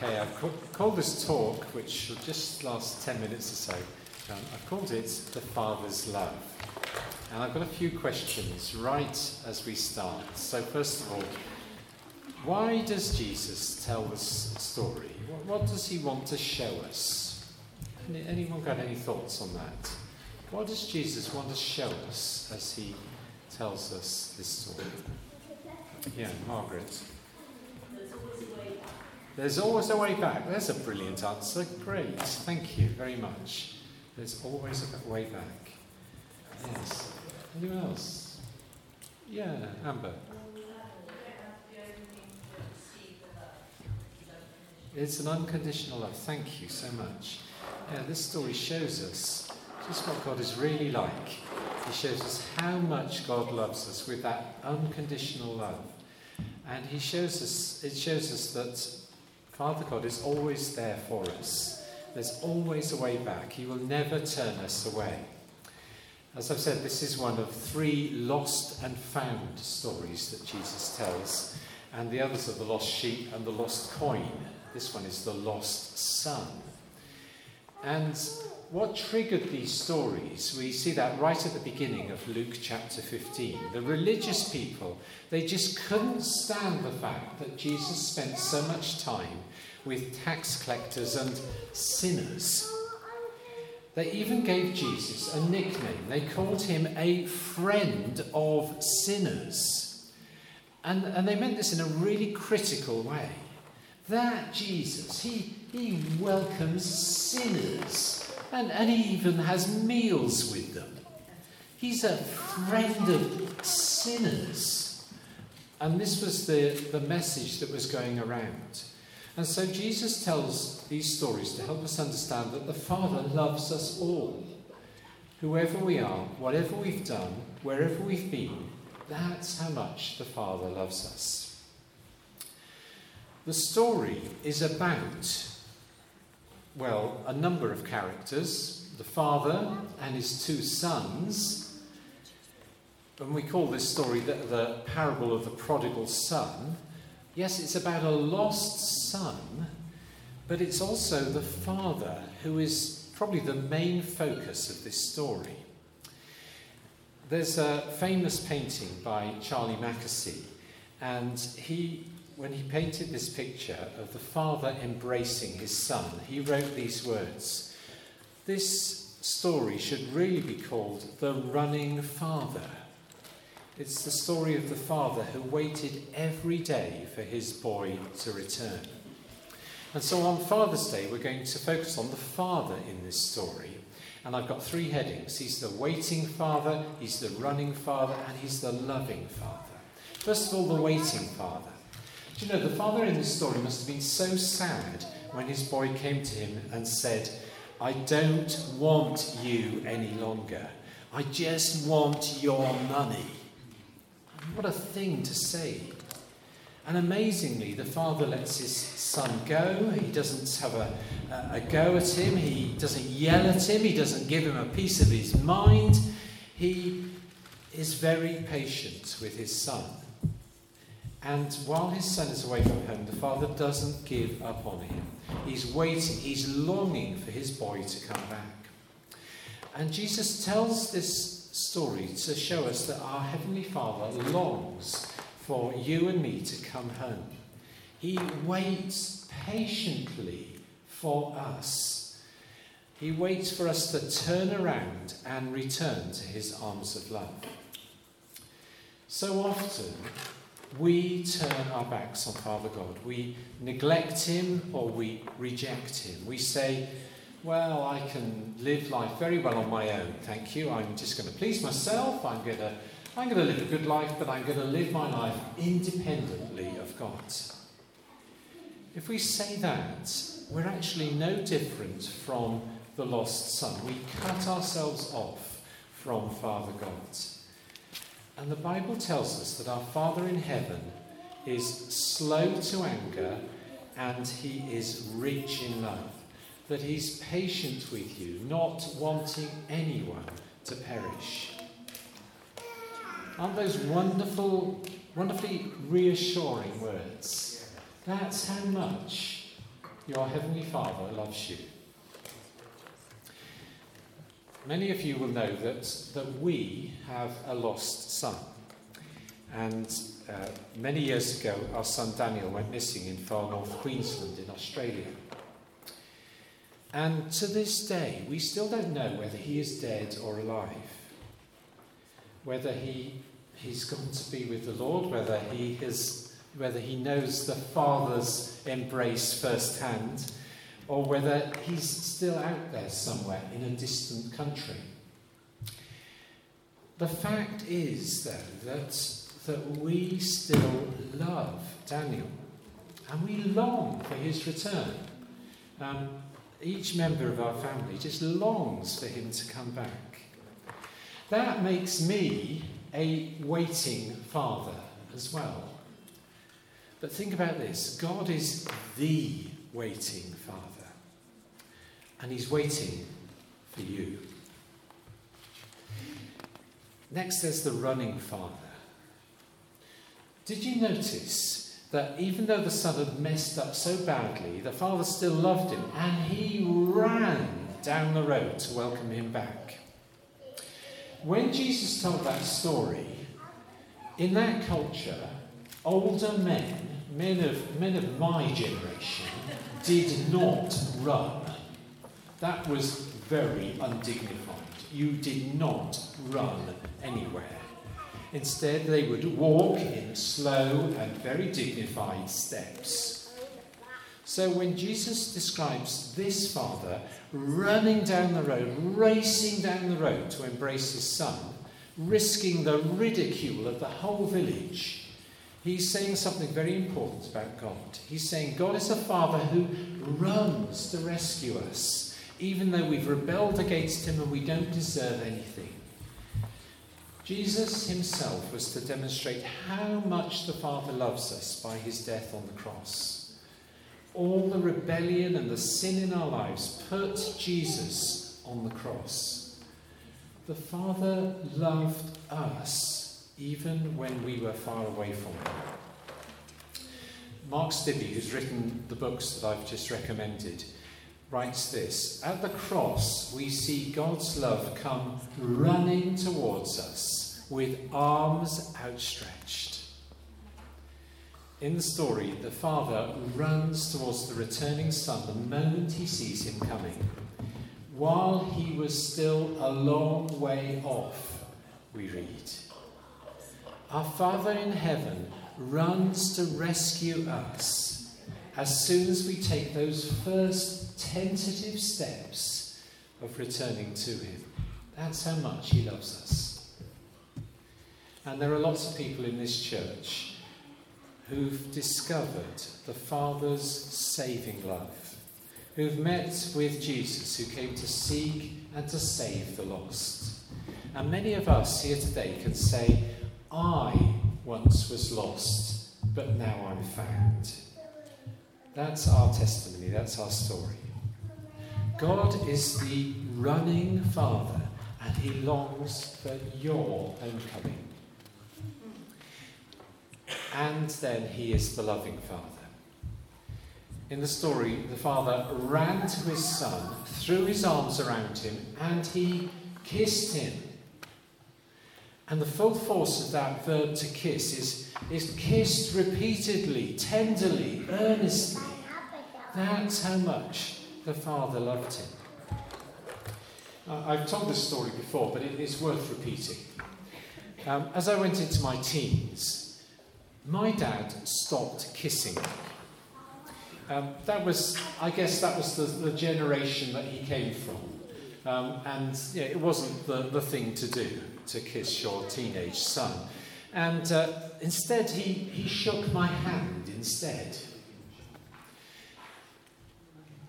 Okay, I've ca- called this talk, which will just last 10 minutes or so, um, I've called it The Father's Love. And I've got a few questions right as we start. So, first of all, why does Jesus tell this story? What, what does he want to show us? Any, anyone got any thoughts on that? What does Jesus want to show us as he tells us this story? Yeah, Margaret. There's always a way back. There's a brilliant answer. Great. Thank you very much. There's always a way back. Yes. Anyone else? Yeah, Amber. It's an unconditional love. Thank you so much. Yeah, this story shows us just what God is really like. He shows us how much God loves us with that unconditional love. And he shows us it shows us that Father God is always there for us. There's always a way back. He will never turn us away. As I've said, this is one of three lost and found stories that Jesus tells, and the others are the lost sheep and the lost coin. This one is the lost son. And what triggered these stories, we see that right at the beginning of Luke chapter 15. The religious people, they just couldn't stand the fact that Jesus spent so much time with tax collectors and sinners. They even gave Jesus a nickname. They called him a friend of sinners. And, and they meant this in a really critical way. That Jesus, he, he welcomes sinners and, and he even has meals with them. He's a friend of sinners. And this was the, the message that was going around. And so Jesus tells these stories to help us understand that the Father loves us all. Whoever we are, whatever we've done, wherever we've been, that's how much the Father loves us. The story is about, well, a number of characters the Father and his two sons. And we call this story the, the parable of the prodigal son Yes, it's about a lost son, but it's also the father who is probably the main focus of this story. There's a famous painting by Charlie Mackesy, and he, when he painted this picture of the father embracing his son, he wrote these words This story should really be called The Running Father. It's the story of the father who waited every day for his boy to return. And so on Father's Day, we're going to focus on the father in this story. And I've got three headings he's the waiting father, he's the running father, and he's the loving father. First of all, the waiting father. Do you know, the father in this story must have been so sad when his boy came to him and said, I don't want you any longer. I just want your money. What a thing to say. And amazingly, the father lets his son go. He doesn't have a, a, go at him. He doesn't yell at him. He doesn't give him a piece of his mind. He is very patient with his son. And while his son is away from home, the father doesn't give up on him. He's waiting, he's longing for his boy to come back. And Jesus tells this story to show us that our Heavenly Father longs for you and me to come home. He waits patiently for us. He waits for us to turn around and return to His arms of love. So often, we turn our backs on Father God. We neglect Him or we reject Him. We say, well, I can live life very well on my own, thank you. I'm just going to please myself. I'm going to, I'm going to live a good life, but I'm going to live my life independently of God. If we say that, we're actually no different from the lost son. We cut ourselves off from Father God. And the Bible tells us that our Father in heaven is slow to anger and he is rich in love that he's patient with you, not wanting anyone to perish. Aren't those wonderful, wonderfully reassuring words? That's how much Your Heavenly Father loves you. Many of you will know that, that we have a lost son. And uh, many years ago, our son Daniel went missing in far north Queensland in Australia. And to this day, we still don't know whether he is dead or alive. Whether he, he's gone to be with the Lord, whether he, has, whether he knows the Father's embrace firsthand, or whether he's still out there somewhere in a distant country. The fact is, though, that, that we still love Daniel and we long for his return. Um, each member of our family just longs for him to come back. That makes me a waiting father as well. But think about this God is the waiting father, and he's waiting for you. Next, there's the running father. Did you notice that even though the son had messed up so badly, the father still loved him and he ran down the road to welcome him back. When Jesus told that story, in that culture, older men, men of, men of my generation, did not run. That was very undignified. You did not run anywhere. Instead, they would walk in slow and very dignified steps. So, when Jesus describes this father running down the road, racing down the road to embrace his son, risking the ridicule of the whole village, he's saying something very important about God. He's saying God is a father who runs to rescue us, even though we've rebelled against him and we don't deserve anything. Jesus himself was to demonstrate how much the Father loves us by his death on the cross. All the rebellion and the sin in our lives put Jesus on the cross. The Father loved us even when we were far away from him. Mark Stibbe, who's written the books that I've just recommended, writes this At the cross, we see God's love come running towards us with arms outstretched. In the story, the father runs towards the returning son the moment he sees him coming. While he was still a long way off, we read. Our Father in heaven runs to rescue us as soon as we take those first tentative steps of returning to Him. That's how much He loves us. And there are lots of people in this church who've discovered the Father's saving love, who've met with Jesus, who came to seek and to save the lost. And many of us here today can say, I once was lost, but now I'm found. That's our testimony, that's our story. God is the running Father, and He longs for your homecoming. And then He is the loving Father. In the story, the father ran to his son, threw his arms around him, and he kissed him. And the full force of that verb to kiss is, is kissed repeatedly, tenderly, earnestly. That's how much the father loved him. Uh, I've told this story before, but it is worth repeating. Um, as I went into my teens, my dad stopped kissing me. Um, that was, I guess, that was the, the generation that he came from. Um, and yeah, it wasn't the, the thing to do to kiss your teenage son. And uh, instead, he, he shook my hand instead.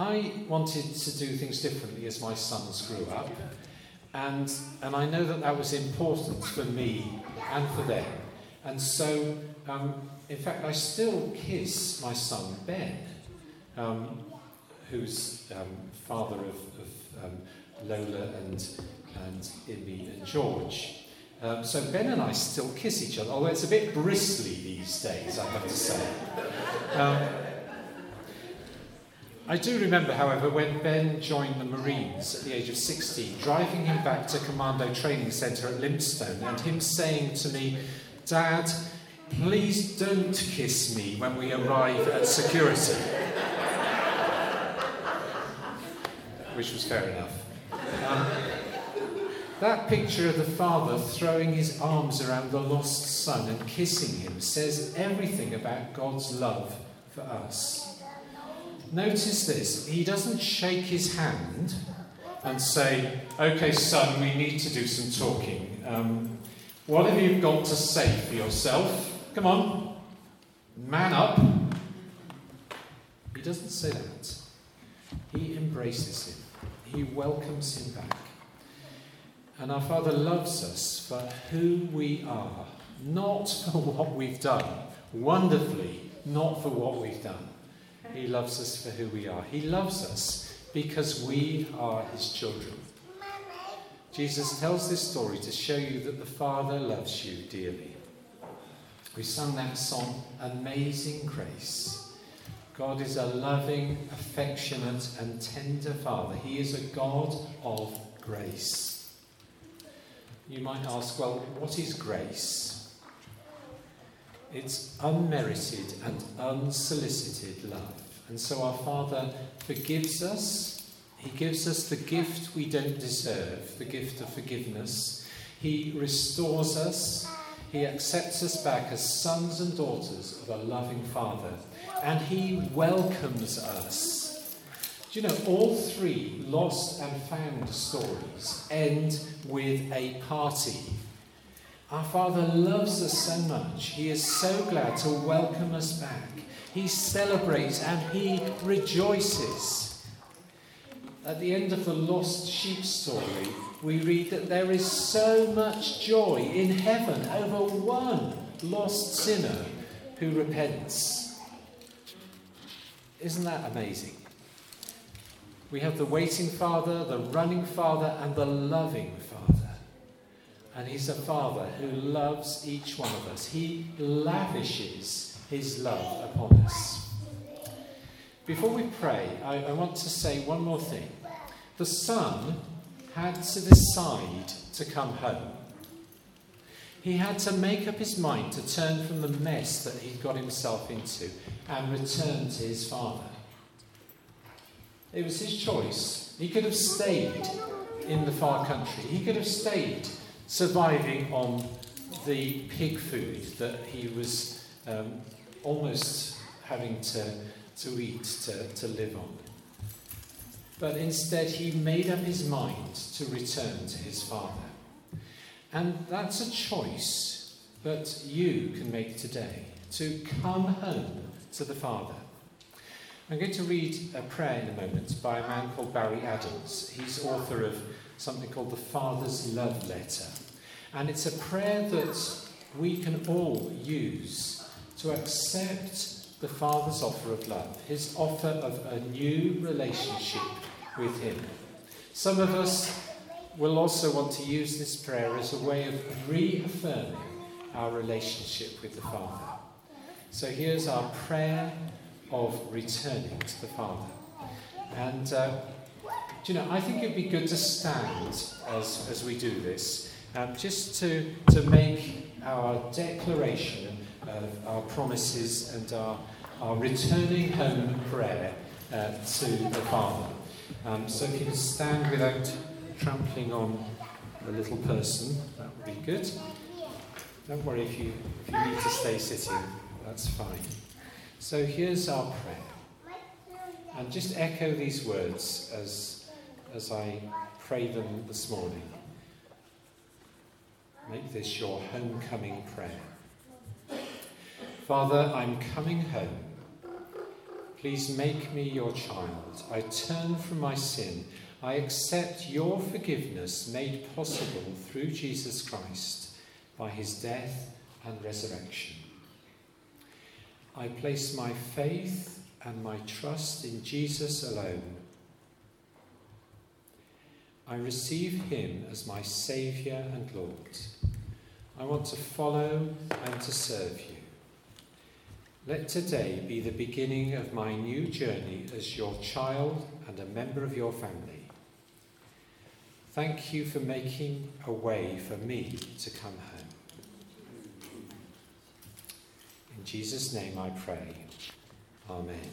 I wanted to do things differently as my sons grew up, and, and I know that that was important for me and for them. And so, um, in fact, I still kiss my son Ben, um, who's um, father of, of um, Lola and, and Imi and George. Um, so Ben and I still kiss each other, although it's a bit bristly these days, I have to say. Um, I do remember, however, when Ben joined the Marines at the age of 16, driving him back to Commando Training Centre at Lympstone, and him saying to me, Dad, please don't kiss me when we arrive at security. Which was fair enough. Um, that picture of the father throwing his arms around the lost son and kissing him says everything about God's love for us. Notice this he doesn't shake his hand and say, Okay, son, we need to do some talking. Um, what have you got to say for yourself? Come on, man up. He doesn't say that. He embraces him, he welcomes him back. And our Father loves us for who we are, not for what we've done. Wonderfully, not for what we've done. He loves us for who we are. He loves us because we are his children. Jesus tells this story to show you that the Father loves you dearly. We sung that song, Amazing Grace. God is a loving, affectionate, and tender Father. He is a God of grace. You might ask, well, what is grace? It's unmerited and unsolicited love. And so our Father forgives us he gives us the gift we don't deserve, the gift of forgiveness. He restores us. He accepts us back as sons and daughters of a loving Father. And He welcomes us. Do you know, all three lost and found stories end with a party. Our Father loves us so much. He is so glad to welcome us back. He celebrates and He rejoices. At the end of the lost sheep story, we read that there is so much joy in heaven over one lost sinner who repents. Isn't that amazing? We have the waiting Father, the running Father, and the loving Father. And He's a Father who loves each one of us. He lavishes His love upon us. Before we pray, I, I want to say one more thing. The son had to decide to come home. He had to make up his mind to turn from the mess that he'd got himself into and return to his father. It was his choice. He could have stayed in the far country, he could have stayed surviving on the pig food that he was um, almost having to to eat, to, to live on. But instead, he made up his mind to return to his father. And that's a choice that you can make today to come home to the Father. I'm going to read a prayer in a moment by a man called Barry Adams. He's author of something called the Father's Love Letter. And it's a prayer that we can all use to accept the Father's offer of love, his offer of a new relationship with him. Some of us will also want to use this prayer as a way of reaffirming our relationship with the Father. So here's our prayer of returning to the Father. And uh, do you know, I think it'd be good to stand as, as we do this, um, just to, to make our declaration of our promises and our, our returning home prayer uh, to the Father. Um, so if you can stand without trampling on the little person, that would be good. Don't worry if you, if you need to stay sitting, that's fine. So here's our prayer. And just echo these words as, as I pray them this morning. Make this your homecoming prayer. Father, I'm coming home. Please make me your child. I turn from my sin. I accept your forgiveness made possible through Jesus Christ by his death and resurrection. I place my faith and my trust in Jesus alone. I receive him as my Saviour and Lord. I want to follow and to serve you. Let today be the beginning of my new journey as your child and a member of your family. Thank you for making a way for me to come home. In Jesus' name I pray. Amen.